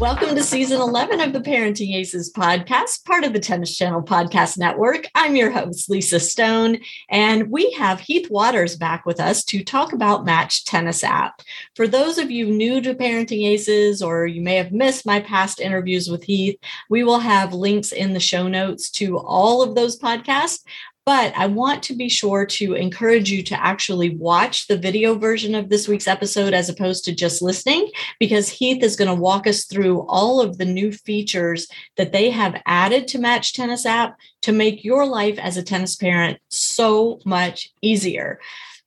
Welcome to season 11 of the Parenting Aces podcast, part of the Tennis Channel Podcast Network. I'm your host, Lisa Stone, and we have Heath Waters back with us to talk about Match Tennis app. For those of you new to Parenting Aces, or you may have missed my past interviews with Heath, we will have links in the show notes to all of those podcasts. But I want to be sure to encourage you to actually watch the video version of this week's episode as opposed to just listening, because Heath is going to walk us through all of the new features that they have added to Match Tennis app to make your life as a tennis parent so much easier.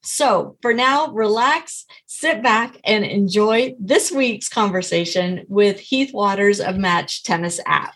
So for now, relax, sit back, and enjoy this week's conversation with Heath Waters of Match Tennis app.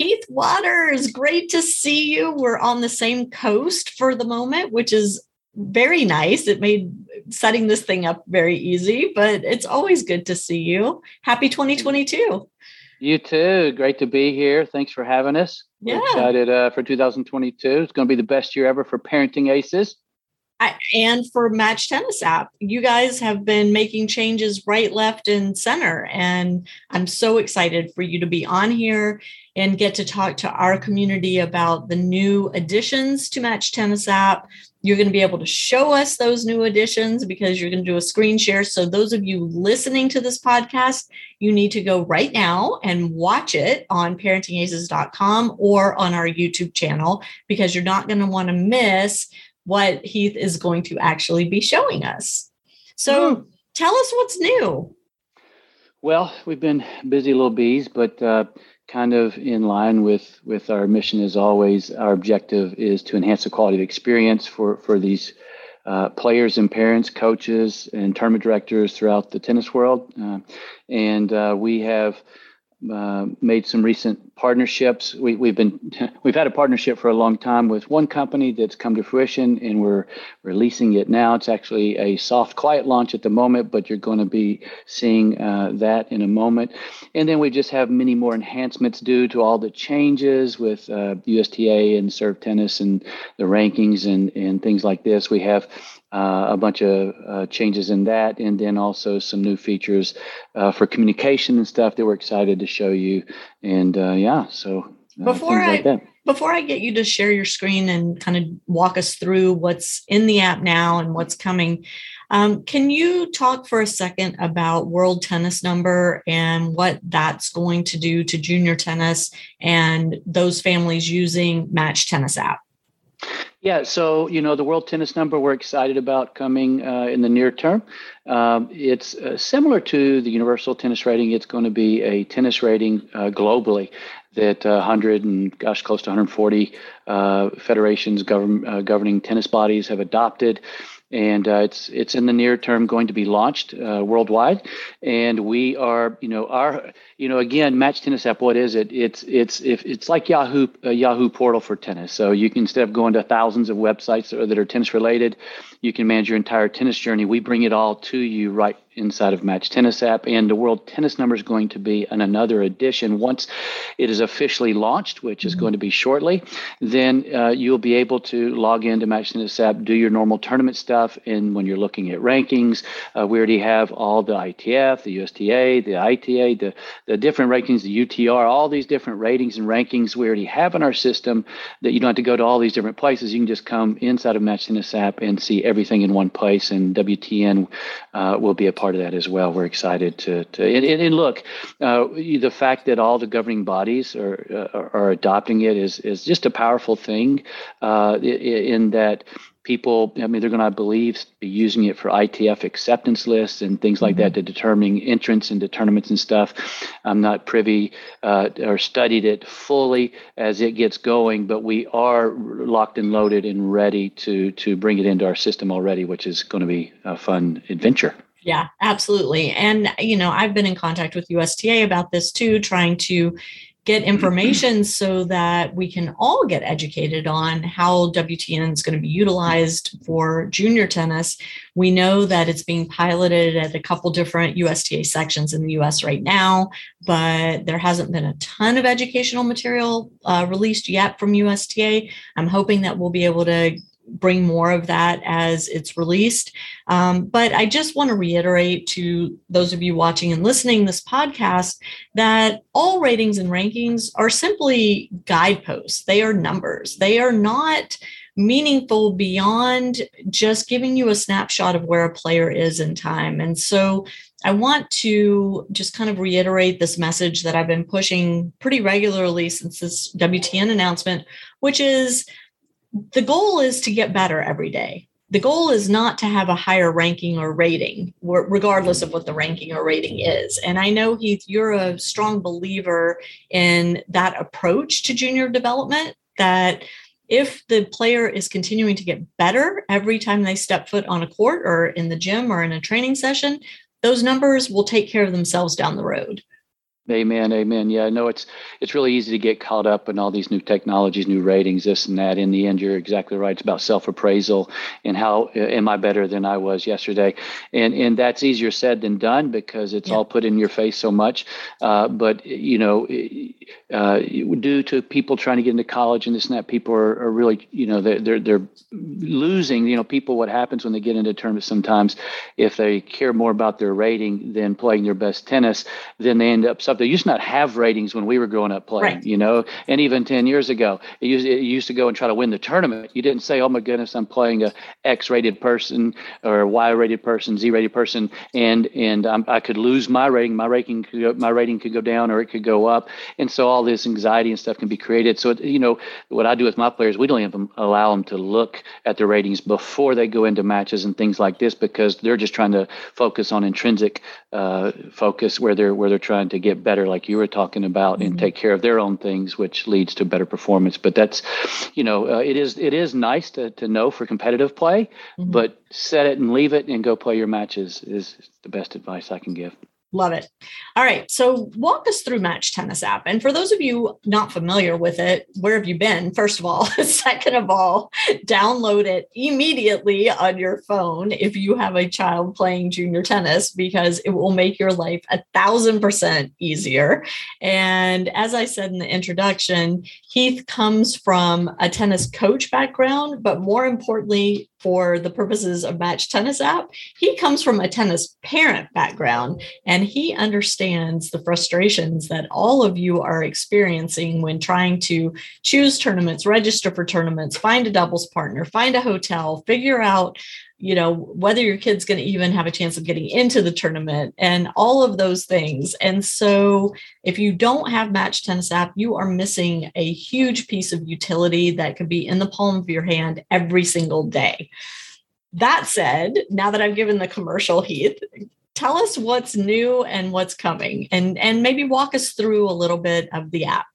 Heath Waters, great to see you. We're on the same coast for the moment, which is very nice. It made setting this thing up very easy, but it's always good to see you. Happy 2022. You too. Great to be here. Thanks for having us. Yeah. We're excited uh, for 2022. It's going to be the best year ever for Parenting Aces. I, and for Match Tennis app. You guys have been making changes right, left, and center. And I'm so excited for you to be on here and get to talk to our community about the new additions to Match Tennis app. You're going to be able to show us those new additions because you're going to do a screen share. So, those of you listening to this podcast, you need to go right now and watch it on parentingaces.com or on our YouTube channel because you're not going to want to miss what Heath is going to actually be showing us. So mm. tell us what's new. Well, we've been busy little bees, but uh, kind of in line with with our mission as always. Our objective is to enhance the quality of experience for for these uh, players and parents, coaches, and tournament directors throughout the tennis world. Uh, and uh, we have uh, made some recent partnerships. We, have been we've had a partnership for a long time with one company that's come to fruition, and we're releasing it now. It's actually a soft, quiet launch at the moment, but you're going to be seeing uh, that in a moment. And then we just have many more enhancements due to all the changes with uh, USTA and Serve Tennis and the rankings and and things like this. We have uh, a bunch of uh, changes in that, and then also some new features uh, for communication and stuff that we're excited to show you. And uh, yeah, so uh, before I like before I get you to share your screen and kind of walk us through what's in the app now and what's coming, um, can you talk for a second about World Tennis Number and what that's going to do to junior tennis and those families using Match Tennis app? Yeah, so you know the World Tennis Number we're excited about coming uh, in the near term. Um, it's uh, similar to the Universal Tennis Rating. It's going to be a tennis rating uh, globally that 100 uh, and gosh, close to 140 uh, federations govern, uh, governing tennis bodies have adopted and uh, it's it's in the near term going to be launched uh, worldwide. And we are, you know, our, you know, again, Match Tennis app. What is it? It's it's if it's like Yahoo Yahoo portal for tennis. So you can instead of going to thousands of websites that are tennis related, you can manage your entire tennis journey. We bring it all to you right inside of Match Tennis app. And the World Tennis Number is going to be in another edition. Once it is officially launched, which is mm-hmm. going to be shortly, then uh, you'll be able to log into Match Tennis app, do your normal tournament stuff. And when you're looking at rankings, uh, we already have all the ITF, the USTA, the ITA, the, the different rankings, the UTR, all these different ratings and rankings we already have in our system that you don't have to go to all these different places. You can just come inside of Match Tennis app and see everything in one place. And WTN uh, will be a part of that as well. We're excited to, to and, and look, uh, the fact that all the governing bodies are, are, are adopting it is, is just a powerful thing uh, in that people, I mean, they're going to, I believe, be using it for ITF acceptance lists and things like mm-hmm. that to determining entrance into tournaments and stuff. I'm not privy uh, or studied it fully as it gets going, but we are locked and loaded and ready to to bring it into our system already, which is going to be a fun adventure. Yeah, absolutely. And, you know, I've been in contact with USTA about this too, trying to get information so that we can all get educated on how WTN is going to be utilized for junior tennis. We know that it's being piloted at a couple different USTA sections in the US right now, but there hasn't been a ton of educational material uh, released yet from USTA. I'm hoping that we'll be able to bring more of that as it's released. Um, but I just want to reiterate to those of you watching and listening this podcast that all ratings and rankings are simply guideposts. They are numbers. They are not meaningful beyond just giving you a snapshot of where a player is in time. And so I want to just kind of reiterate this message that I've been pushing pretty regularly since this WTN announcement, which is the goal is to get better every day. The goal is not to have a higher ranking or rating, regardless of what the ranking or rating is. And I know, Heath, you're a strong believer in that approach to junior development, that if the player is continuing to get better every time they step foot on a court or in the gym or in a training session, those numbers will take care of themselves down the road. Amen, amen. Yeah, no, it's it's really easy to get caught up in all these new technologies, new ratings, this and that. In the end, you're exactly right. It's about self appraisal and how uh, am I better than I was yesterday, and and that's easier said than done because it's yeah. all put in your face so much. Uh, but you know, uh, due to people trying to get into college and this and that, people are, are really you know they're, they're they're losing. You know, people what happens when they get into tournaments sometimes if they care more about their rating than playing their best tennis, then they end up they used to not have ratings when we were growing up playing, right. you know, and even 10 years ago, it used, it used to go and try to win the tournament. You didn't say, oh my goodness, I'm playing a X rated person or Y rated person, Z rated person, and, and I'm, i could lose my rating. My rating, could go, my rating could go down or it could go up. And so all this anxiety and stuff can be created. So, it, you know, what I do with my players, we don't even allow them to look at the ratings before they go into matches and things like this because they're just trying to focus on intrinsic uh, focus where they're, where they're trying to get better better, like you were talking about, mm-hmm. and take care of their own things, which leads to better performance. But that's, you know, uh, it is it is nice to to know for competitive play, mm-hmm. but set it and leave it and go play your matches is the best advice I can give. Love it. All right. So walk us through Match Tennis app. And for those of you not familiar with it, where have you been? First of all, second of all, download it immediately on your phone if you have a child playing junior tennis, because it will make your life a thousand percent easier. And as I said in the introduction, Heath comes from a tennis coach background, but more importantly, for the purposes of Match Tennis app, he comes from a tennis parent background and he understands the frustrations that all of you are experiencing when trying to choose tournaments, register for tournaments, find a doubles partner, find a hotel, figure out you know whether your kid's going to even have a chance of getting into the tournament and all of those things. And so if you don't have match tennis app you are missing a huge piece of utility that could be in the palm of your hand every single day. That said now that i've given the commercial heath tell us what's new and what's coming and and maybe walk us through a little bit of the app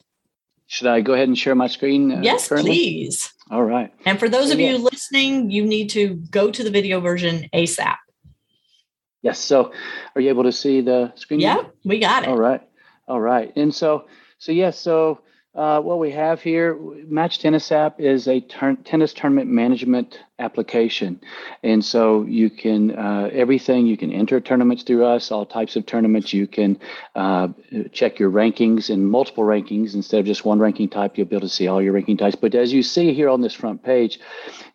should i go ahead and share my screen uh, yes currently? please all right. And for those of you listening, you need to go to the video version ASAP. Yes. So are you able to see the screen? Yeah, we got it. All right. All right. And so, so yes, so uh, what we have here, Match Tennis app is a tennis tournament management application. And so you can, uh, everything, you can enter tournaments through us, all types of tournaments. You can uh, check your rankings in multiple rankings instead of just one ranking type. You'll be able to see all your ranking types. But as you see here on this front page,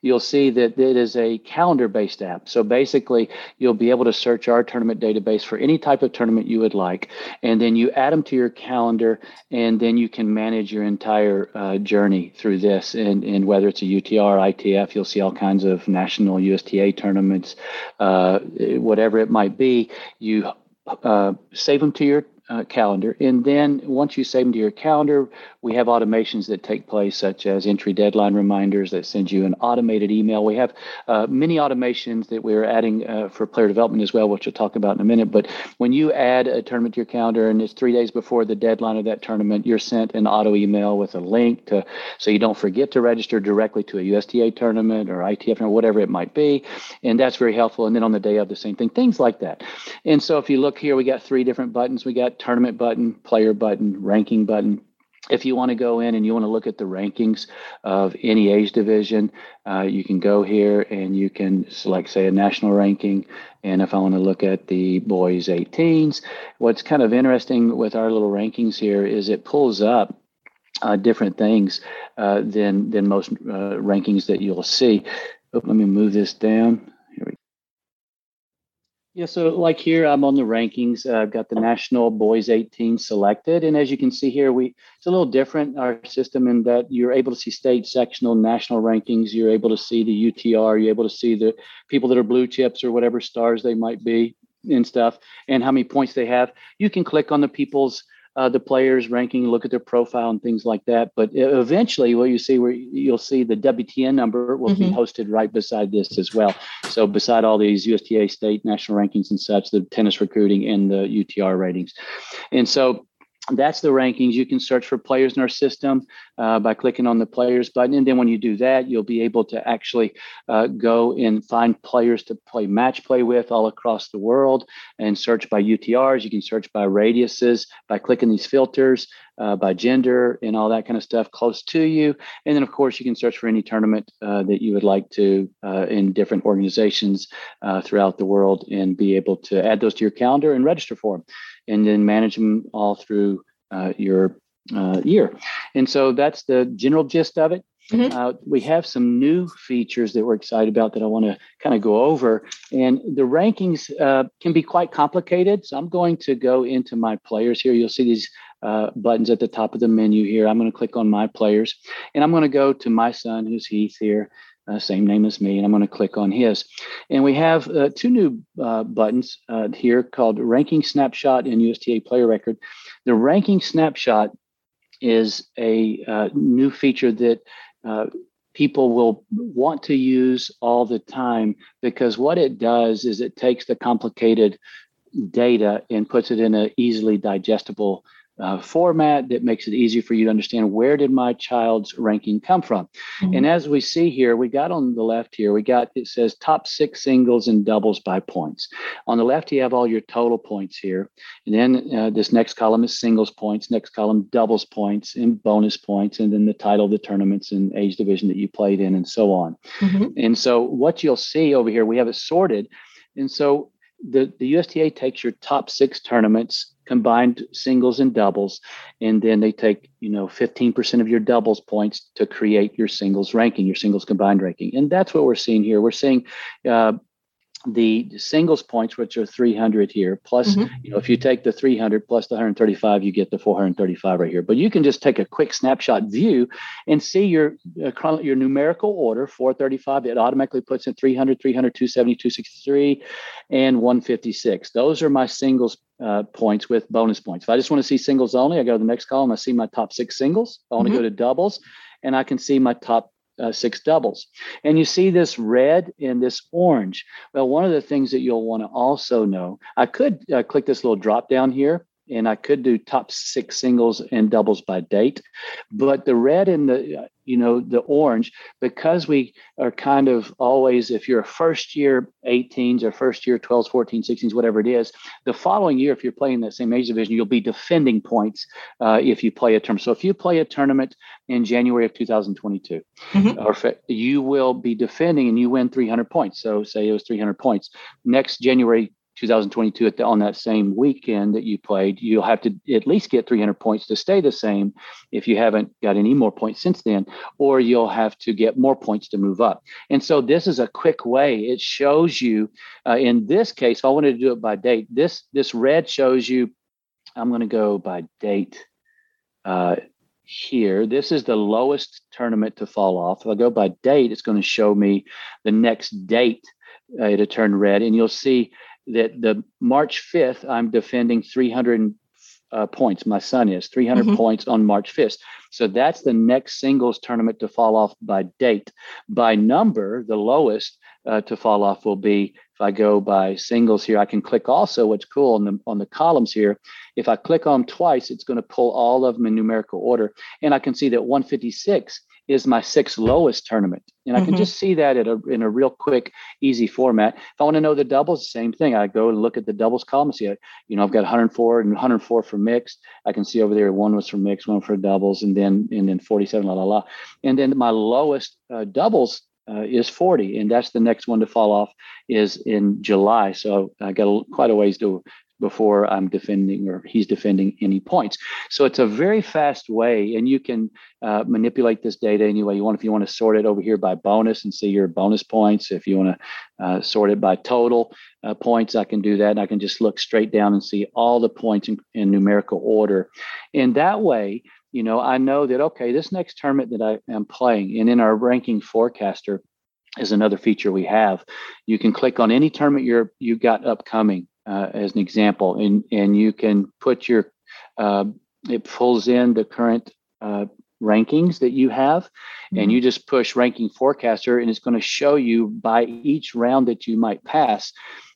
you'll see that it is a calendar based app. So basically, you'll be able to search our tournament database for any type of tournament you would like. And then you add them to your calendar, and then you can manage your entire uh, journey through this. And, and whether it's a UTR, ITF, you'll see all kinds of national USTA tournaments, uh, whatever it might be, you uh, save them to your uh, calendar. And then once you save them to your calendar, we have automations that take place, such as entry deadline reminders that send you an automated email. We have uh, many automations that we're adding uh, for player development as well, which we'll talk about in a minute. But when you add a tournament to your calendar and it's three days before the deadline of that tournament, you're sent an auto email with a link to so you don't forget to register directly to a USTA tournament or ITF or whatever it might be. And that's very helpful. And then on the day of the same thing, things like that. And so if you look here, we got three different buttons. We got tournament button, player button, ranking button. If you want to go in and you want to look at the rankings of any age division, uh, you can go here and you can select, say, a national ranking. And if I want to look at the boys 18s, what's kind of interesting with our little rankings here is it pulls up uh, different things uh, than than most uh, rankings that you'll see. Oh, let me move this down. Yeah, so like here, I'm on the rankings. Uh, I've got the national boys 18 selected, and as you can see here, we it's a little different our system in that you're able to see state, sectional, national rankings. You're able to see the UTR. You're able to see the people that are blue chips or whatever stars they might be and stuff, and how many points they have. You can click on the people's uh, the players ranking, look at their profile and things like that. But eventually, what you see where you'll see the WTN number will mm-hmm. be hosted right beside this as well. So beside all these USTA state national rankings and such, the tennis recruiting and the UTR ratings, and so that's the rankings. You can search for players in our system uh, by clicking on the players button. And then when you do that, you'll be able to actually uh, go and find players to play match play with all across the world and search by UTRs. You can search by radiuses by clicking these filters, uh, by gender and all that kind of stuff close to you. And then, of course, you can search for any tournament uh, that you would like to uh, in different organizations uh, throughout the world and be able to add those to your calendar and register for them and then manage them all through uh, your uh, year. And so that's the general gist of it. Mm-hmm. Uh, we have some new features that we're excited about that I want to kind of go over. And the rankings uh, can be quite complicated. So I'm going to go into my players here. You'll see these uh, buttons at the top of the menu here. I'm going to click on my players and I'm going to go to my son, who's Heath here uh, same name as me, and I'm going to click on his. And we have uh, two new uh, buttons uh, here called Ranking Snapshot and USTA Player Record. The Ranking Snapshot is a uh, new feature that uh, people will want to use all the time because what it does is it takes the complicated data and puts it in an easily digestible uh, format that makes it easy for you to understand where did my child's ranking come from. Mm-hmm. And as we see here, we got on the left here, we got it says top six singles and doubles by points. On the left, you have all your total points here. And then uh, this next column is singles points, next column doubles points and bonus points, and then the title of the tournaments and age division that you played in, and so on. Mm-hmm. And so what you'll see over here, we have it sorted. And so the, the USTA takes your top six tournaments combined singles and doubles and then they take you know 15% of your doubles points to create your singles ranking your singles combined ranking. And that's what we're seeing here. We're seeing uh, the singles points, which are 300 here, plus, mm-hmm. you know, if you take the 300 plus the 135, you get the 435 right here. But you can just take a quick snapshot view and see your uh, your numerical order 435. It automatically puts in 300, 300, 270, 263, and 156. Those are my singles uh, points with bonus points. If I just want to see singles only, I go to the next column. I see my top six singles. I want mm-hmm. to go to doubles, and I can see my top uh, six doubles. And you see this red and this orange. Well, one of the things that you'll want to also know, I could uh, click this little drop down here and I could do top six singles and doubles by date. But the red and the you know the orange because we are kind of always if you're a first year 18s or first year 12s 14s 16s whatever it is the following year if you're playing that same age division you'll be defending points uh, if you play a term so if you play a tournament in january of 2022 mm-hmm. or you will be defending and you win 300 points so say it was 300 points next january 2022 at the, on that same weekend that you played, you'll have to at least get 300 points to stay the same if you haven't got any more points since then, or you'll have to get more points to move up. And so this is a quick way. It shows you, uh, in this case, if I wanted to do it by date. This this red shows you. I'm going to go by date. Uh, here. This is the lowest tournament to fall off. If I go by date, it's going to show me the next date uh, it'll turn red. And you'll see that the March 5th, I'm defending 300 uh, points. My son is 300 mm-hmm. points on March 5th. So that's the next singles tournament to fall off by date. By number, the lowest uh, to fall off will be if I go by singles here. I can click also. What's cool on the on the columns here. If I click on twice, it's going to pull all of them in numerical order, and I can see that 156 is my sixth lowest tournament. And I can mm-hmm. just see that a, in a real quick, easy format. If I want to know the doubles, same thing. I go and look at the doubles column. See, you know, I've got 104 and 104 for mixed. I can see over there one was for mixed, one for doubles, and then and then 47, la la la. And then my lowest uh, doubles uh, is 40, and that's the next one to fall off is in July. So I got a, quite a ways to before I'm defending or he's defending any points. So it's a very fast way, and you can uh, manipulate this data any way you want. If you want to sort it over here by bonus and see your bonus points, if you want to uh, sort it by total uh, points, I can do that. And I can just look straight down and see all the points in, in numerical order. And that way, you know, I know that, okay, this next tournament that I am playing, and in our ranking forecaster, is another feature we have. You can click on any tournament you're you got upcoming uh, as an example, and and you can put your uh, it pulls in the current uh, rankings that you have, mm-hmm. and you just push ranking forecaster, and it's going to show you by each round that you might pass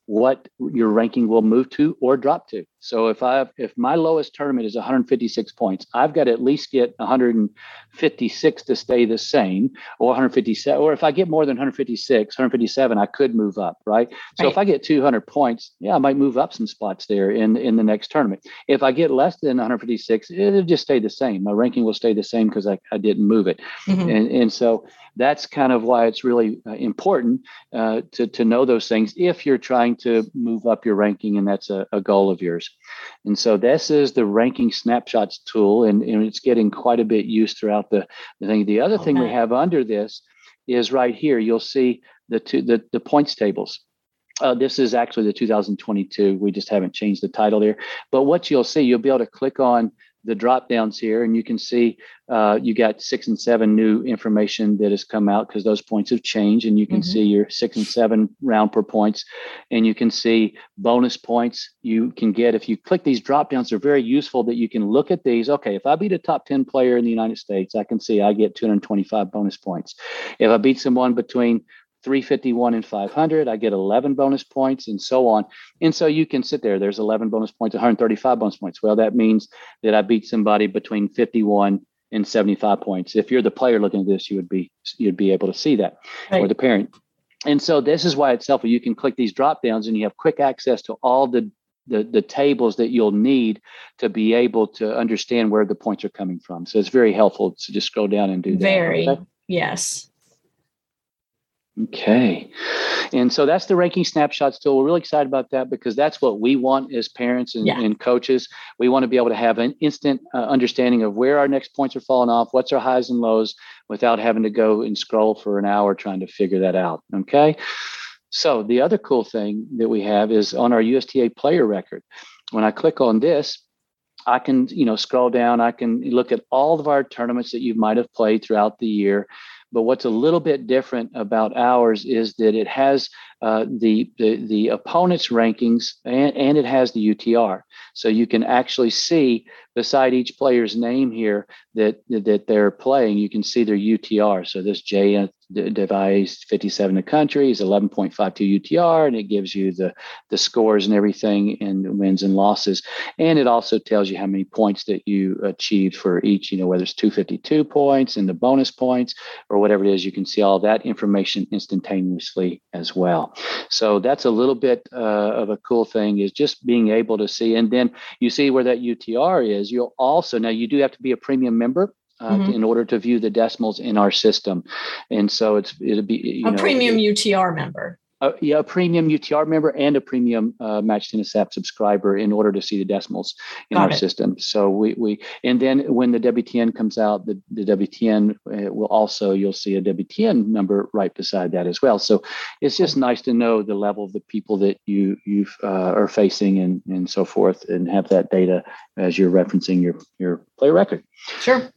what your ranking will move to or drop to. So if I if my lowest tournament is 156 points, I've got to at least get 156 to stay the same, or 157. Or if I get more than 156, 157, I could move up, right? So right. if I get 200 points, yeah, I might move up some spots there in in the next tournament. If I get less than 156, it'll just stay the same. My ranking will stay the same because I, I didn't move it, mm-hmm. and and so that's kind of why it's really uh, important uh, to to know those things if you're trying to move up your ranking and that's a, a goal of yours. And so this is the ranking snapshots tool, and, and it's getting quite a bit used throughout the, the thing. The other okay. thing we have under this is right here. You'll see the two the, the points tables. Uh, this is actually the 2022. We just haven't changed the title there. But what you'll see, you'll be able to click on the drop downs here and you can see uh, you got six and seven new information that has come out because those points have changed and you can mm-hmm. see your six and seven round per points and you can see bonus points you can get. If you click these drop downs they're very useful that you can look at these. Okay if i beat a top 10 player in the united states i can see i get 225 bonus points. If i beat someone between 351 and 500 i get 11 bonus points and so on and so you can sit there there's 11 bonus points 135 bonus points well that means that i beat somebody between 51 and 75 points if you're the player looking at this you would be you'd be able to see that right. or the parent and so this is why it's helpful you can click these drop downs and you have quick access to all the the, the tables that you'll need to be able to understand where the points are coming from. So it's very helpful to just scroll down and do that. Very, okay? yes. Okay. And so that's the ranking snapshots tool. We're really excited about that because that's what we want as parents and, yeah. and coaches. We want to be able to have an instant uh, understanding of where our next points are falling off, what's our highs and lows without having to go and scroll for an hour trying to figure that out. Okay. So the other cool thing that we have is on our USTA player record. When I click on this, I can, you know, scroll down. I can look at all of our tournaments that you might have played throughout the year. But what's a little bit different about ours is that it has uh, the, the the opponent's rankings, and, and it has the UTR. So you can actually see beside each player's name here that that they're playing, you can see their UTR. So this J device 57 the country is 11.52 UTR, and it gives you the the scores and everything and wins and losses, and it also tells you how many points that you achieved for each. You know whether it's 252 points and the bonus points or whatever it is. You can see all that information instantaneously as well. So that's a little bit uh, of a cool thing is just being able to see, and then you see where that UTR is. You'll also now you do have to be a premium member uh, mm-hmm. in order to view the decimals in our system. And so it's it'll be a know, premium UTR member. Uh, yeah, a premium UTR member and a premium uh, Match Tennis app subscriber in order to see the decimals in Got our it. system. So we we and then when the WTN comes out, the the WTN uh, will also you'll see a WTN number right beside that as well. So it's just nice to know the level of the people that you you uh, are facing and and so forth, and have that data as you're referencing your your player record. Sure.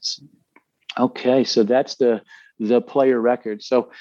Okay, so that's the the player record. So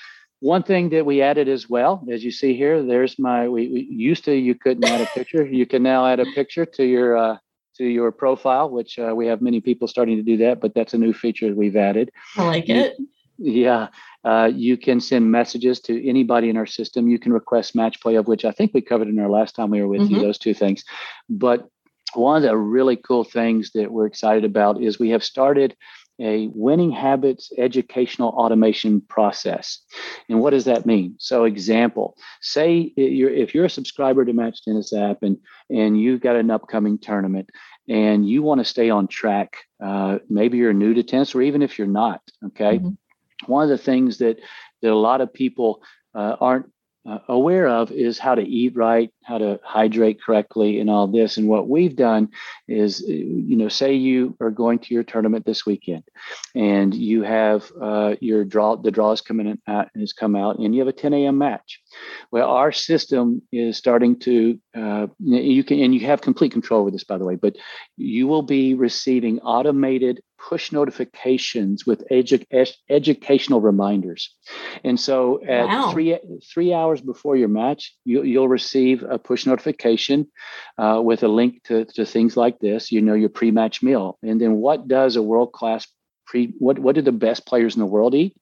one thing that we added as well, as you see here, there's my. We, we used to you couldn't add a picture. You can now add a picture to your uh, to your profile, which uh, we have many people starting to do that. But that's a new feature we've added. I like it. Yeah, uh, you can send messages to anybody in our system. You can request match play, of which I think we covered in our last time we were with mm-hmm. you. Those two things, but one of the really cool things that we're excited about is we have started a winning habits educational automation process. And what does that mean? So, example, say you're, if you're a subscriber to Match Tennis app and and you've got an upcoming tournament and you want to stay on track, uh, maybe you're new to tennis, or even if you're not, okay. Mm-hmm. One of the things that that a lot of people uh, aren't uh, aware of is how to eat right, how to hydrate correctly, and all this. And what we've done is, uh, you know, say you are going to your tournament this weekend, and you have uh, your draw, the draw is coming out, and has come out, and you have a 10 a.m. match. Well, our system is starting to, uh, you can, and you have complete control over this, by the way, but you will be receiving automated push notifications with edu- educational reminders. And so at wow. three three hours before your match, you, will receive a push notification uh, with a link to, to things like this. You know your pre-match meal, and then what does a world class pre what what do the best players in the world eat?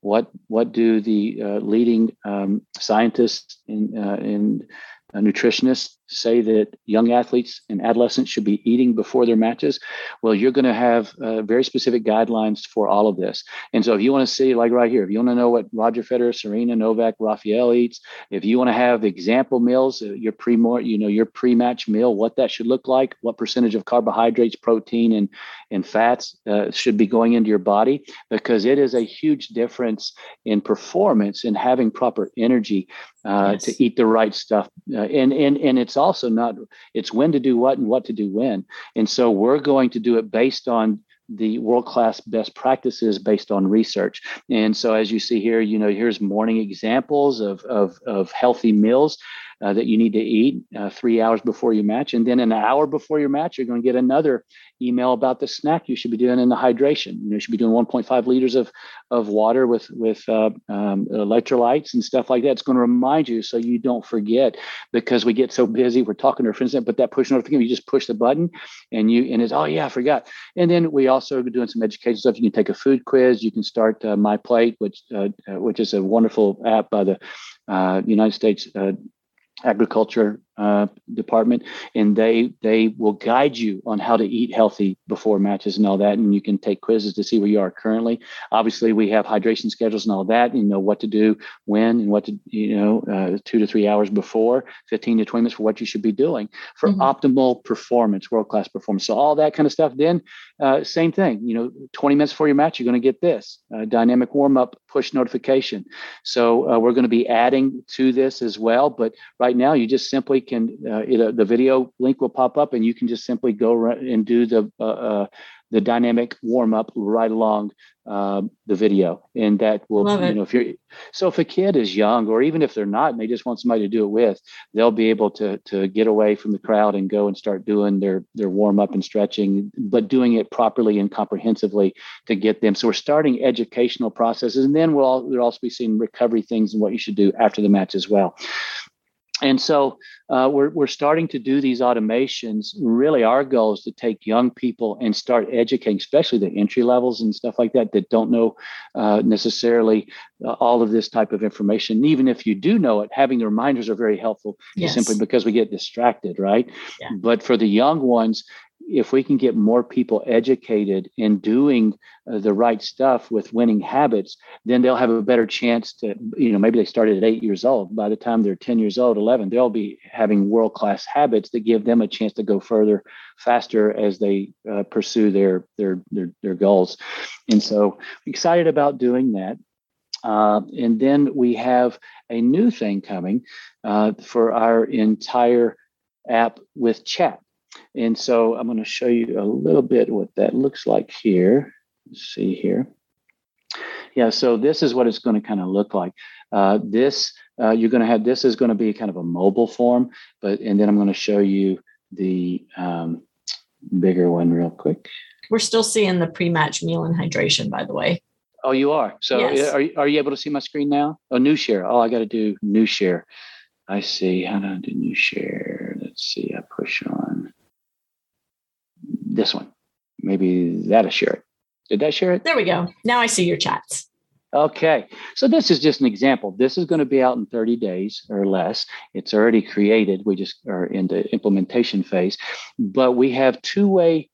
What what do the uh, leading um, scientists in uh, in uh, nutritionists say that young athletes and adolescents should be eating before their matches, well, you're going to have uh, very specific guidelines for all of this. And so, if you want to see, like right here, if you want to know what Roger Federer, Serena, Novak, Rafael eats, if you want to have example meals, uh, your pre you know, your pre-match meal, what that should look like, what percentage of carbohydrates, protein, and and fats uh, should be going into your body, because it is a huge difference in performance and having proper energy uh, yes. to eat the right stuff. Uh, and and and it's also not it's when to do what and what to do when. And so we're going to do it based on the world class best practices based on research. And so, as you see here, you know, here's morning examples of, of, of healthy meals uh, that you need to eat uh, three hours before your match. And then an hour before your match, you're going to get another email about the snack you should be doing in the hydration. You, know, you should be doing 1.5 liters of, of water with, with uh, um, electrolytes and stuff like that. It's going to remind you so you don't forget because we get so busy. We're talking to our friends, but that push notification, you just push the button and you, and it's, oh yeah, I forgot. And then we also are doing some education stuff. You can take a food quiz. You can start uh, My Plate, which, uh, uh, which is a wonderful app by the United States agriculture uh, department, and they they will guide you on how to eat healthy before matches and all that. And you can take quizzes to see where you are currently. Obviously, we have hydration schedules and all that. You know what to do when and what to you know uh, two to three hours before, fifteen to twenty minutes for what you should be doing for mm-hmm. optimal performance, world class performance. So all that kind of stuff. Then uh, same thing. You know, twenty minutes before your match, you're going to get this uh, dynamic warm up push notification. So uh, we're going to be adding to this as well. But right now, you just simply can uh, it, the video link will pop up, and you can just simply go and do the uh, uh, the dynamic warm up right along uh, the video, and that will Love you it. know if you're so if a kid is young or even if they're not and they just want somebody to do it with, they'll be able to to get away from the crowd and go and start doing their their warm up and stretching, but doing it properly and comprehensively to get them. So we're starting educational processes, and then we'll all, we'll also be seeing recovery things and what you should do after the match as well and so uh, we're, we're starting to do these automations really our goal is to take young people and start educating especially the entry levels and stuff like that that don't know uh, necessarily uh, all of this type of information even if you do know it having the reminders are very helpful yes. simply because we get distracted right yeah. but for the young ones if we can get more people educated in doing uh, the right stuff with winning habits, then they'll have a better chance to, you know, maybe they started at eight years old. By the time they're 10 years old, 11, they'll be having world class habits that give them a chance to go further faster as they uh, pursue their, their, their, their goals. And so excited about doing that. Uh, and then we have a new thing coming uh, for our entire app with chat. And so I'm going to show you a little bit what that looks like here. Let's see here. Yeah, so this is what it's going to kind of look like. Uh, this, uh, you're going to have, this is going to be kind of a mobile form, but, and then I'm going to show you the um, bigger one real quick. We're still seeing the pre-match meal and hydration, by the way. Oh, you are. So yes. are, you, are you able to see my screen now? Oh, new share. Oh, I got to do new share. I see. How do I do new share? Let's see. I push on this one. Maybe that'll share it. Did that share it? There we go. Now I see your chats. Okay. So this is just an example. This is going to be out in 30 days or less. It's already created. We just are in the implementation phase. But we have two way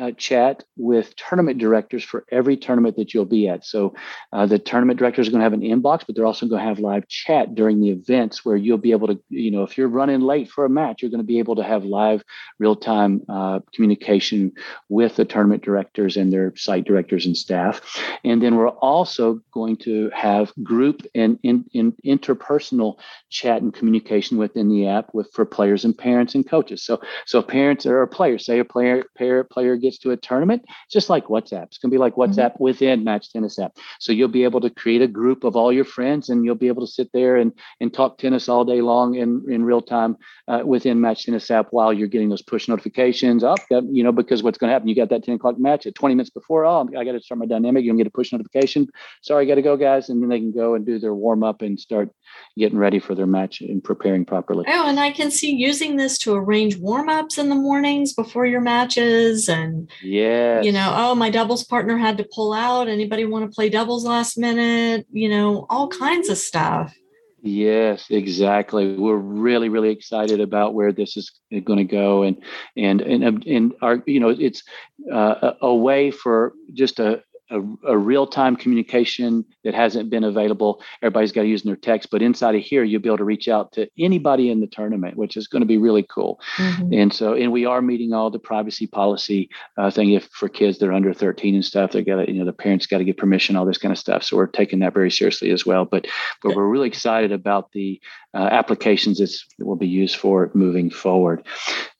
uh, chat with tournament directors for every tournament that you'll be at. So uh, the tournament directors are going to have an inbox, but they're also going to have live chat during the events where you'll be able to, you know, if you're running late for a match, you're going to be able to have live real time uh, communication with the tournament directors and their site directors and staff. And then we're also going to have group and in, in interpersonal chat and communication within the app with for players and parents and coaches. So so parents or players, say a player player player gets gets to a tournament, just like WhatsApp. It's going to be like mm-hmm. WhatsApp mm-hmm. within Match Tennis app. So you'll be able to create a group of all your friends, and you'll be able to sit there and and talk tennis all day long in in real time uh, within Match Tennis app while you're getting those push notifications up. You know, because what's going to happen? You got that 10 o'clock match at 20 minutes before. Oh, I got to start my dynamic. You're going to get a push notification. Sorry, I got to go, guys, and then they can go and do their warm up and start getting ready for their match and preparing properly. Oh, and I can see using this to arrange warm ups in the mornings before your matches and yeah you know oh my doubles partner had to pull out. Anybody want to play doubles last minute? You know all kinds of stuff. Yes exactly. We're really really excited about where this is going to go and and and and our you know it's uh, a way for just a a, a real-time communication that hasn't been available. Everybody's got to use their text, but inside of here, you'll be able to reach out to anybody in the tournament, which is going to be really cool. Mm-hmm. And so, and we are meeting all the privacy policy uh, thing. If for kids that are under 13 and stuff, they got to, you know, the parents got to get permission, all this kind of stuff. So we're taking that very seriously as well. But but we're really excited about the uh, applications that will be used for moving forward.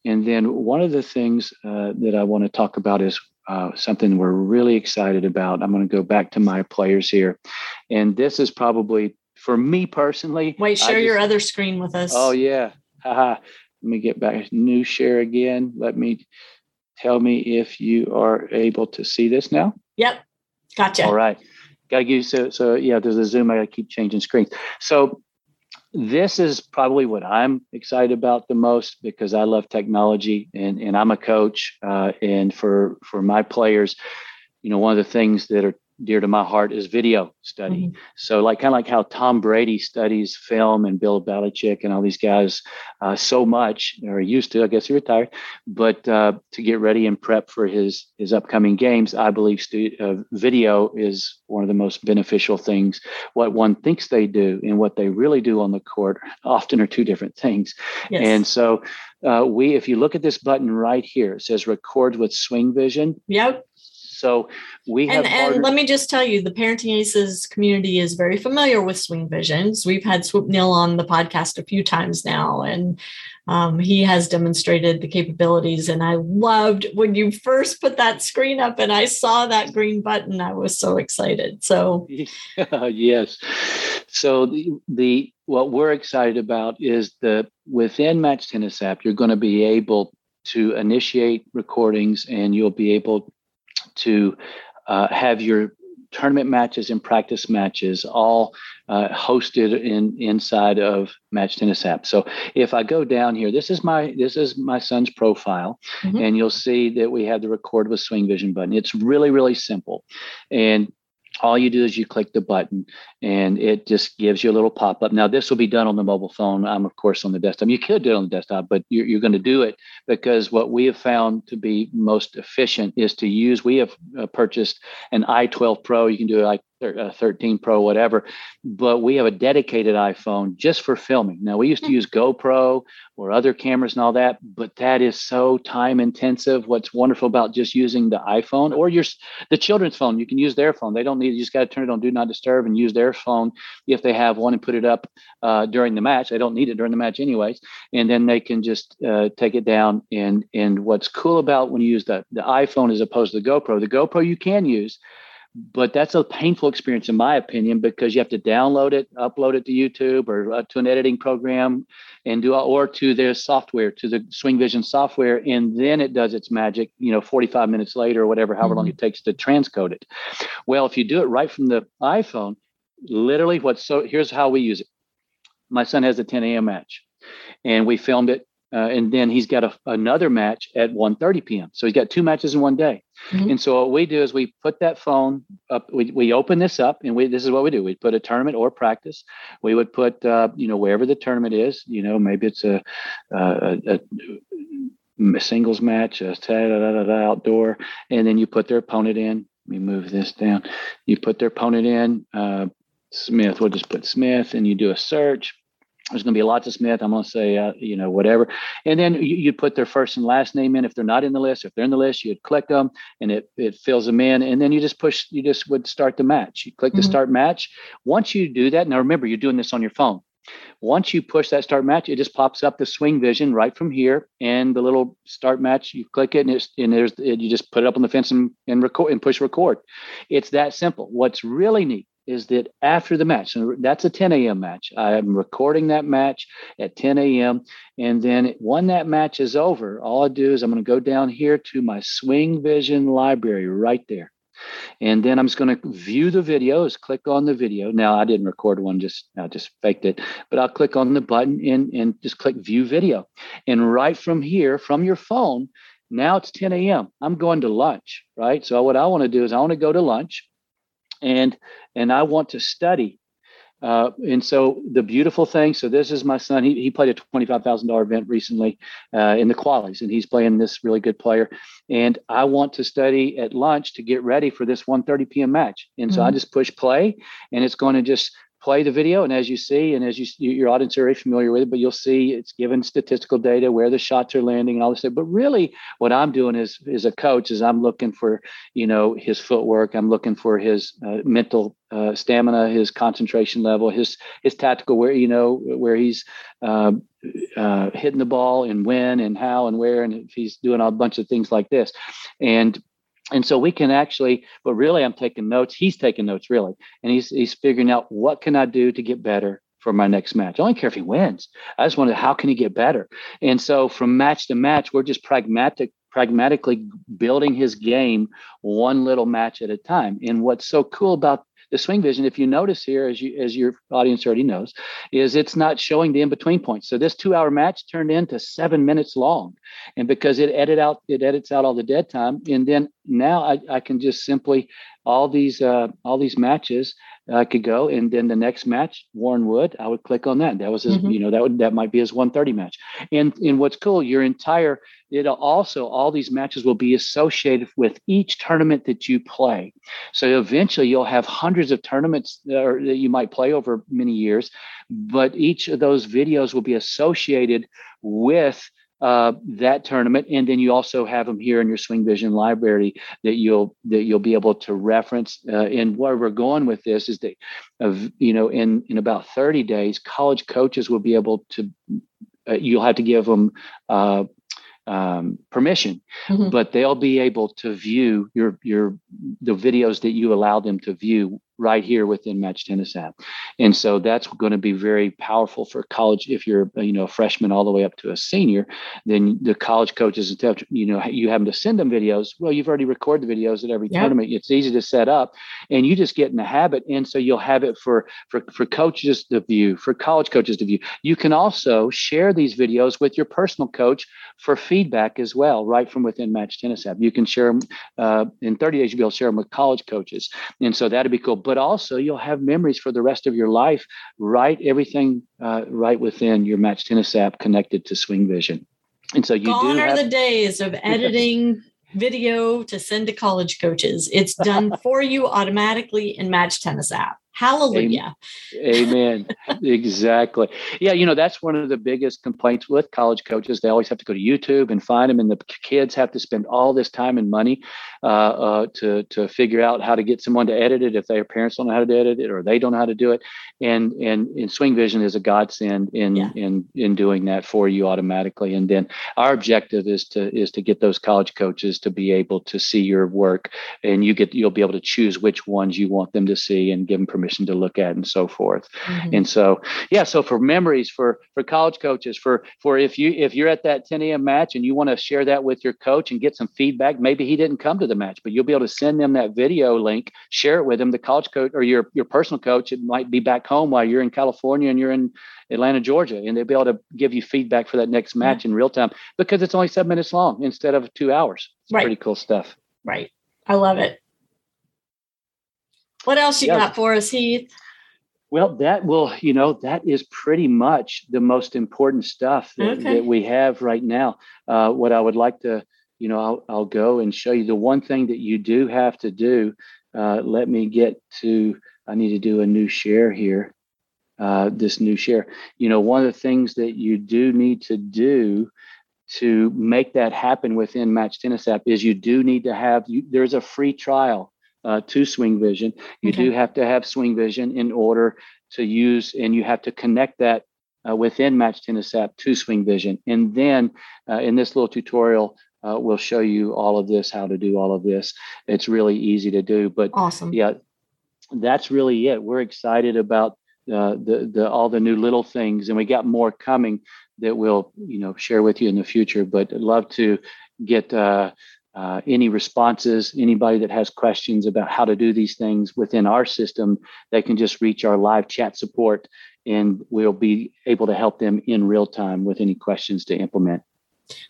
And then one of the things uh, that I want to talk about is uh, something we're really excited about. I'm going to go back to my players here. And this is probably for me personally. Wait, share just, your other screen with us. Oh, yeah. Haha. Let me get back. New share again. Let me tell me if you are able to see this now. Yep. Gotcha. All right. Got to give so so yeah. There's a zoom. I got to keep changing screens. So this is probably what I'm excited about the most because I love technology and, and I'm a coach. Uh, and for for my players, you know, one of the things that are dear to my heart is video study. Mm-hmm. So like kind of like how Tom Brady studies film and Bill Belichick and all these guys uh, so much, or used to. I guess he retired, but uh, to get ready and prep for his his upcoming games, I believe stu- uh, video is one of the most beneficial things. What one thinks they do and what they really do on the court often are two different things. Yes. And so uh, we, if you look at this button right here, it says record with Swing Vision. Yep So we have. And, and let me just tell you, the Parenting Aces community is very familiar with Swing Visions. We've had Swupnil on the podcast a few times now, and um, he has demonstrated the capabilities. And I loved when you first put that screen up and I saw that green button. I was so excited. So yes. So the, the what we're excited about is the within Match Tennis app, you're going to be able to initiate recordings and you'll be able to uh, have your tournament matches and practice matches all uh, hosted in inside of match tennis app. So if i go down here this is my this is my son's profile mm-hmm. and you'll see that we have the record with swing vision button. It's really really simple. And all you do is you click the button and it just gives you a little pop up. Now, this will be done on the mobile phone. I'm, of course, on the desktop. You could do it on the desktop, but you're, you're going to do it because what we have found to be most efficient is to use. We have uh, purchased an i12 Pro. You can do it like 13 Pro, whatever. But we have a dedicated iPhone just for filming. Now, we used to hmm. use GoPro or other cameras and all that, but that is so time intensive. What's wonderful about just using the iPhone or your the children's phone, you can use their phone. They don't need. You just got to turn it on Do Not Disturb and use their phone if they have one and put it up uh, during the match. They don't need it during the match anyways, and then they can just uh, take it down. And and what's cool about when you use the the iPhone as opposed to the GoPro, the GoPro you can use but that's a painful experience in my opinion because you have to download it upload it to youtube or uh, to an editing program and do or to their software to the swing vision software and then it does its magic you know 45 minutes later or whatever however mm-hmm. long it takes to transcode it well if you do it right from the iphone literally what's so here's how we use it my son has a 10 a.m match and we filmed it uh, and then he's got a, another match at 1.30 p.m. So he's got two matches in one day. Mm-hmm. And so what we do is we put that phone up, we, we open this up and we, this is what we do. We put a tournament or practice. We would put, uh, you know, wherever the tournament is, you know, maybe it's a, a, a, a singles match, a outdoor, and then you put their opponent in. Let me move this down. You put their opponent in, uh, Smith, we'll just put Smith and you do a search there's going to be lots of Smith. I'm going to say, uh, you know, whatever. And then you, you put their first and last name in. If they're not in the list, if they're in the list, you'd click them and it, it fills them in. And then you just push, you just would start the match. You click mm-hmm. the start match. Once you do that, now remember, you're doing this on your phone. Once you push that start match, it just pops up the swing vision right from here, and the little start match. You click it, and, it's, and there's you just put it up on the fence and, and record and push record. It's that simple. What's really neat is that after the match, and that's a 10 a.m. match, I am recording that match at 10 a.m. And then when that match is over, all I do is I'm going to go down here to my Swing Vision library right there. And then I'm just going to view the videos, click on the video. Now I didn't record one, just I just faked it, but I'll click on the button and, and just click view video. And right from here, from your phone, now it's 10 a.m. I'm going to lunch, right? So what I want to do is I want to go to lunch and and I want to study. Uh, and so the beautiful thing, so this is my son. He, he played a twenty-five thousand dollar event recently uh, in the qualies, and he's playing this really good player. And I want to study at lunch to get ready for this 1:30 p.m. match. And so mm-hmm. I just push play, and it's going to just play the video and as you see and as you your audience are very familiar with it but you'll see it's given statistical data where the shots are landing and all this stuff. But really what i'm doing is as a coach is i'm looking for you know his footwork. I'm looking for his uh, mental uh, stamina his concentration level his his tactical where you know where he's uh, uh, hitting the ball and when and how and where and if he's doing a bunch of things like this. And and so we can actually but really i'm taking notes he's taking notes really and he's he's figuring out what can i do to get better for my next match. I don't care if he wins. I just wonder how can he get better? And so from match to match we're just pragmatic pragmatically building his game one little match at a time. And what's so cool about the swing vision, if you notice here, as you as your audience already knows, is it's not showing the in-between points. So this two-hour match turned into seven minutes long. And because it edit out, it edits out all the dead time. And then now I, I can just simply all these uh, all these matches I could go, and then the next match, Warren Wood, I would click on that. That was his, mm-hmm. you know, that would that might be his 130 match. And and what's cool, your entire it'll also all these matches will be associated with each tournament that you play. So eventually you'll have hundreds of tournaments that, that you might play over many years, but each of those videos will be associated with uh, that tournament, and then you also have them here in your Swing Vision library that you'll that you'll be able to reference. Uh, and where we're going with this is that, of you know, in in about 30 days, college coaches will be able to. Uh, you'll have to give them uh, um, permission, mm-hmm. but they'll be able to view your your the videos that you allow them to view right here within Match Tennis app. And so that's going to be very powerful for college. If you're, you know, a freshman all the way up to a senior, then the college coaches, you know, you have them to send them videos. Well, you've already recorded the videos at every yep. tournament. It's easy to set up and you just get in the habit. And so you'll have it for, for, for coaches to view, for college coaches to view. You can also share these videos with your personal coach for feedback as well, right from within Match Tennis app. You can share them uh, in 30 days, you'll be able to share them with college coaches. And so that'd be cool but also you'll have memories for the rest of your life. Write everything uh, right within your Match Tennis app connected to Swing Vision. And so you Gone do are have- the days of editing video to send to college coaches. It's done for you automatically in Match Tennis app. Hallelujah. Amen. exactly. Yeah, you know, that's one of the biggest complaints with college coaches. They always have to go to YouTube and find them, and the kids have to spend all this time and money uh, uh, to to figure out how to get someone to edit it if their parents don't know how to edit it or they don't know how to do it. And and, and Swing Vision is a godsend in yeah. in in doing that for you automatically. And then our objective is to is to get those college coaches to be able to see your work, and you get you'll be able to choose which ones you want them to see and give them permission information to look at and so forth. Mm-hmm. and so yeah so for memories for for college coaches for for if you if you're at that 10 a.m match and you want to share that with your coach and get some feedback maybe he didn't come to the match but you'll be able to send them that video link share it with them. The college coach or your your personal coach it might be back home while you're in california and you're in atlanta georgia and they'll be able to give you feedback for that next match in real time because it's only seven minutes long instead of two hours. It's right. pretty cool stuff. Right. I love it what else you yes. got for us, Heath? Well, that will, you know, that is pretty much the most important stuff that, okay. that we have right now. Uh, what I would like to, you know, I'll, I'll go and show you the one thing that you do have to do. Uh, let me get to, I need to do a new share here. Uh, this new share. You know, one of the things that you do need to do to make that happen within Match Tennis app is you do need to have, you, there's a free trial uh, to Swing Vision. You okay. do have to have Swing Vision in order to use, and you have to connect that uh, within Match Tennis app to Swing Vision. And then uh, in this little tutorial, uh, we'll show you all of this, how to do all of this. It's really easy to do, but awesome. Yeah, that's really it. We're excited about uh, the the all the new little things, and we got more coming that we'll you know share with you in the future. But I'd love to get uh, uh, any responses, anybody that has questions about how to do these things within our system, they can just reach our live chat support and we'll be able to help them in real time with any questions to implement.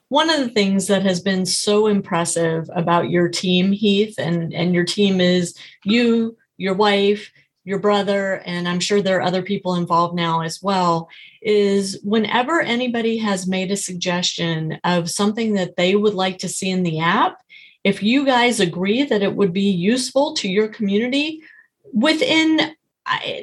One of the things that has been so impressive about your team, Heath, and, and your team is you, your wife, your brother, and I'm sure there are other people involved now as well, is whenever anybody has made a suggestion of something that they would like to see in the app, if you guys agree that it would be useful to your community, within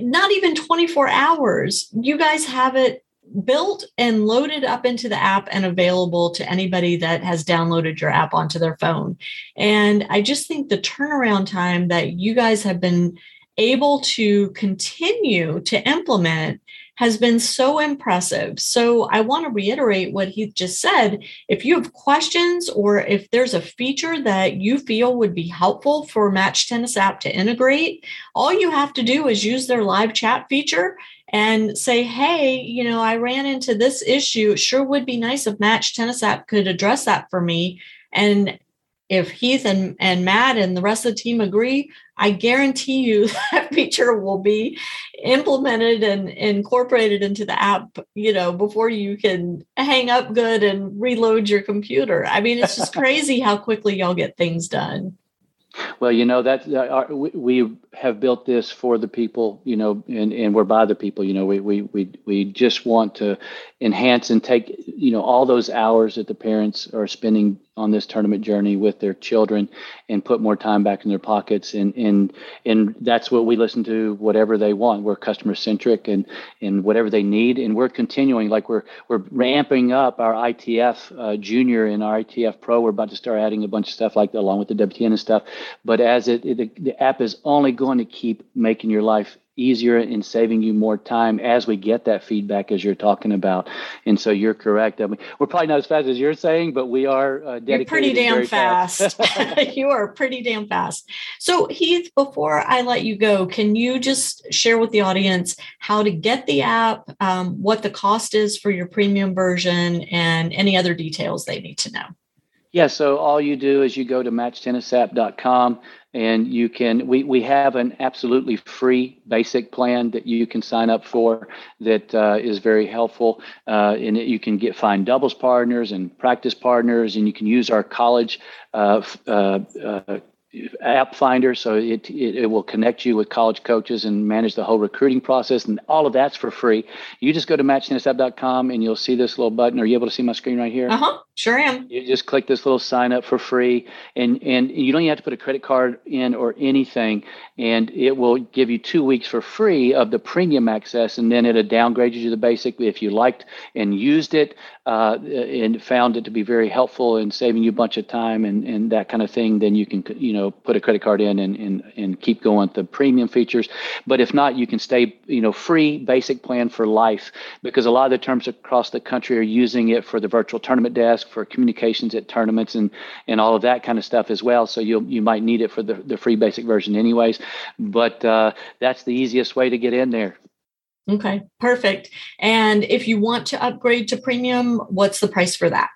not even 24 hours, you guys have it built and loaded up into the app and available to anybody that has downloaded your app onto their phone. And I just think the turnaround time that you guys have been able to continue to implement has been so impressive. So I want to reiterate what he just said. If you have questions or if there's a feature that you feel would be helpful for Match Tennis app to integrate, all you have to do is use their live chat feature and say, hey, you know, I ran into this issue. It sure would be nice if Match Tennis app could address that for me. And if Heath and, and Matt and the rest of the team agree, I guarantee you that feature will be implemented and incorporated into the app, you know, before you can hang up good and reload your computer. I mean, it's just crazy how quickly y'all get things done. Well, you know that uh, we, we have built this for the people, you know, and, and we're by the people. You know, we we we we just want to enhance and take, you know, all those hours that the parents are spending on this tournament journey with their children and put more time back in their pockets. And and and that's what we listen to whatever they want. We're customer centric and and whatever they need. And we're continuing like we're we're ramping up our ITF uh, junior and our ITF pro. We're about to start adding a bunch of stuff like along with the WTN and stuff. But as it, it the, the app is only going to keep making your life easier in saving you more time as we get that feedback as you're talking about. And so you're correct. I mean, we're probably not as fast as you're saying, but we are uh, dedicated. You're pretty damn fast. fast. you are pretty damn fast. So Heath, before I let you go, can you just share with the audience how to get the app, um, what the cost is for your premium version, and any other details they need to know? Yeah, so all you do is you go to matchtennisapp.com and you can we, we have an absolutely free basic plan that you can sign up for that uh, is very helpful uh, and you can get find doubles partners and practice partners and you can use our college uh, uh, uh app finder so it, it, it will connect you with college coaches and manage the whole recruiting process and all of that's for free. You just go to matchtennisapp.com and you'll see this little button. Are you able to see my screen right here? Uh-huh sure am. You just click this little sign up for free and and you don't even have to put a credit card in or anything and it will give you two weeks for free of the premium access and then it'll downgrade you to the basic if you liked and used it uh, and found it to be very helpful in saving you a bunch of time and, and that kind of thing then you can you know put a credit card in and, and, and keep going with the premium features. But if not, you can stay, you know, free basic plan for life because a lot of the terms across the country are using it for the virtual tournament desk, for communications at tournaments and, and all of that kind of stuff as well. So you you might need it for the, the free basic version anyways. But uh, that's the easiest way to get in there. Okay, perfect. And if you want to upgrade to premium, what's the price for that?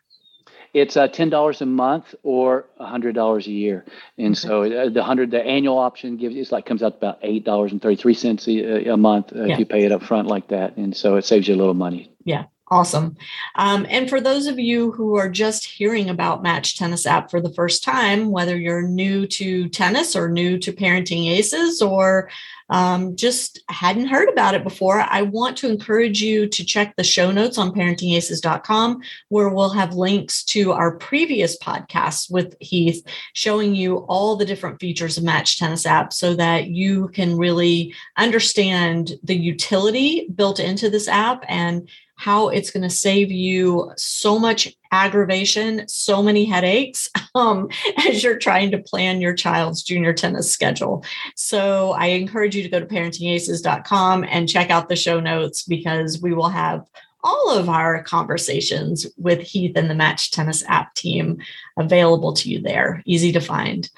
It's uh, ten dollars a month or hundred dollars a year, and so uh, the hundred the annual option gives it's like comes out to about eight dollars and thirty three cents a month uh, yeah. if you pay it up front like that, and so it saves you a little money. Yeah, Awesome. Um, and for those of you who are just hearing about Match Tennis app for the first time, whether you're new to tennis or new to parenting aces or um, just hadn't heard about it before, I want to encourage you to check the show notes on parentingaces.com, where we'll have links to our previous podcasts with Heath, showing you all the different features of Match Tennis app so that you can really understand the utility built into this app and how it's going to save you so much aggravation, so many headaches um, as you're trying to plan your child's junior tennis schedule. So I encourage you to go to parentingaces.com and check out the show notes because we will have all of our conversations with Heath and the Match Tennis app team available to you there, easy to find.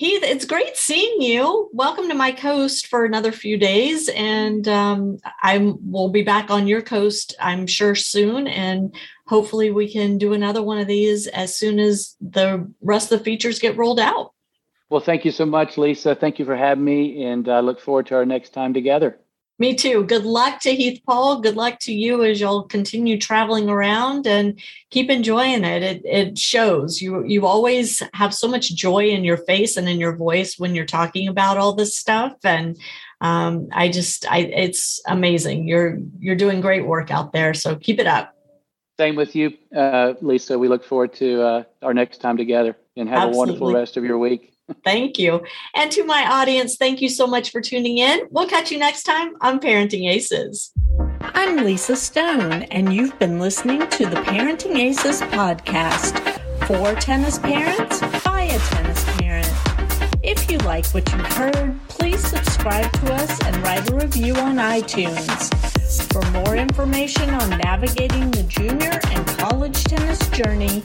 Heath, it's great seeing you. Welcome to my coast for another few days, and um, I will be back on your coast, I'm sure, soon. And hopefully, we can do another one of these as soon as the rest of the features get rolled out. Well, thank you so much, Lisa. Thank you for having me, and I look forward to our next time together. Me too. Good luck to Heath Paul. Good luck to you as you'll continue traveling around and keep enjoying it. It it shows. You you always have so much joy in your face and in your voice when you're talking about all this stuff. And um, I just I it's amazing. You're you're doing great work out there. So keep it up. Same with you, uh, Lisa. We look forward to uh, our next time together and have Absolutely. a wonderful rest of your week. Thank you. And to my audience, thank you so much for tuning in. We'll catch you next time on Parenting Aces. I'm Lisa Stone, and you've been listening to the Parenting Aces podcast for tennis parents by a tennis parent. If you like what you've heard, please subscribe to us and write a review on iTunes. For more information on navigating the junior and college tennis journey,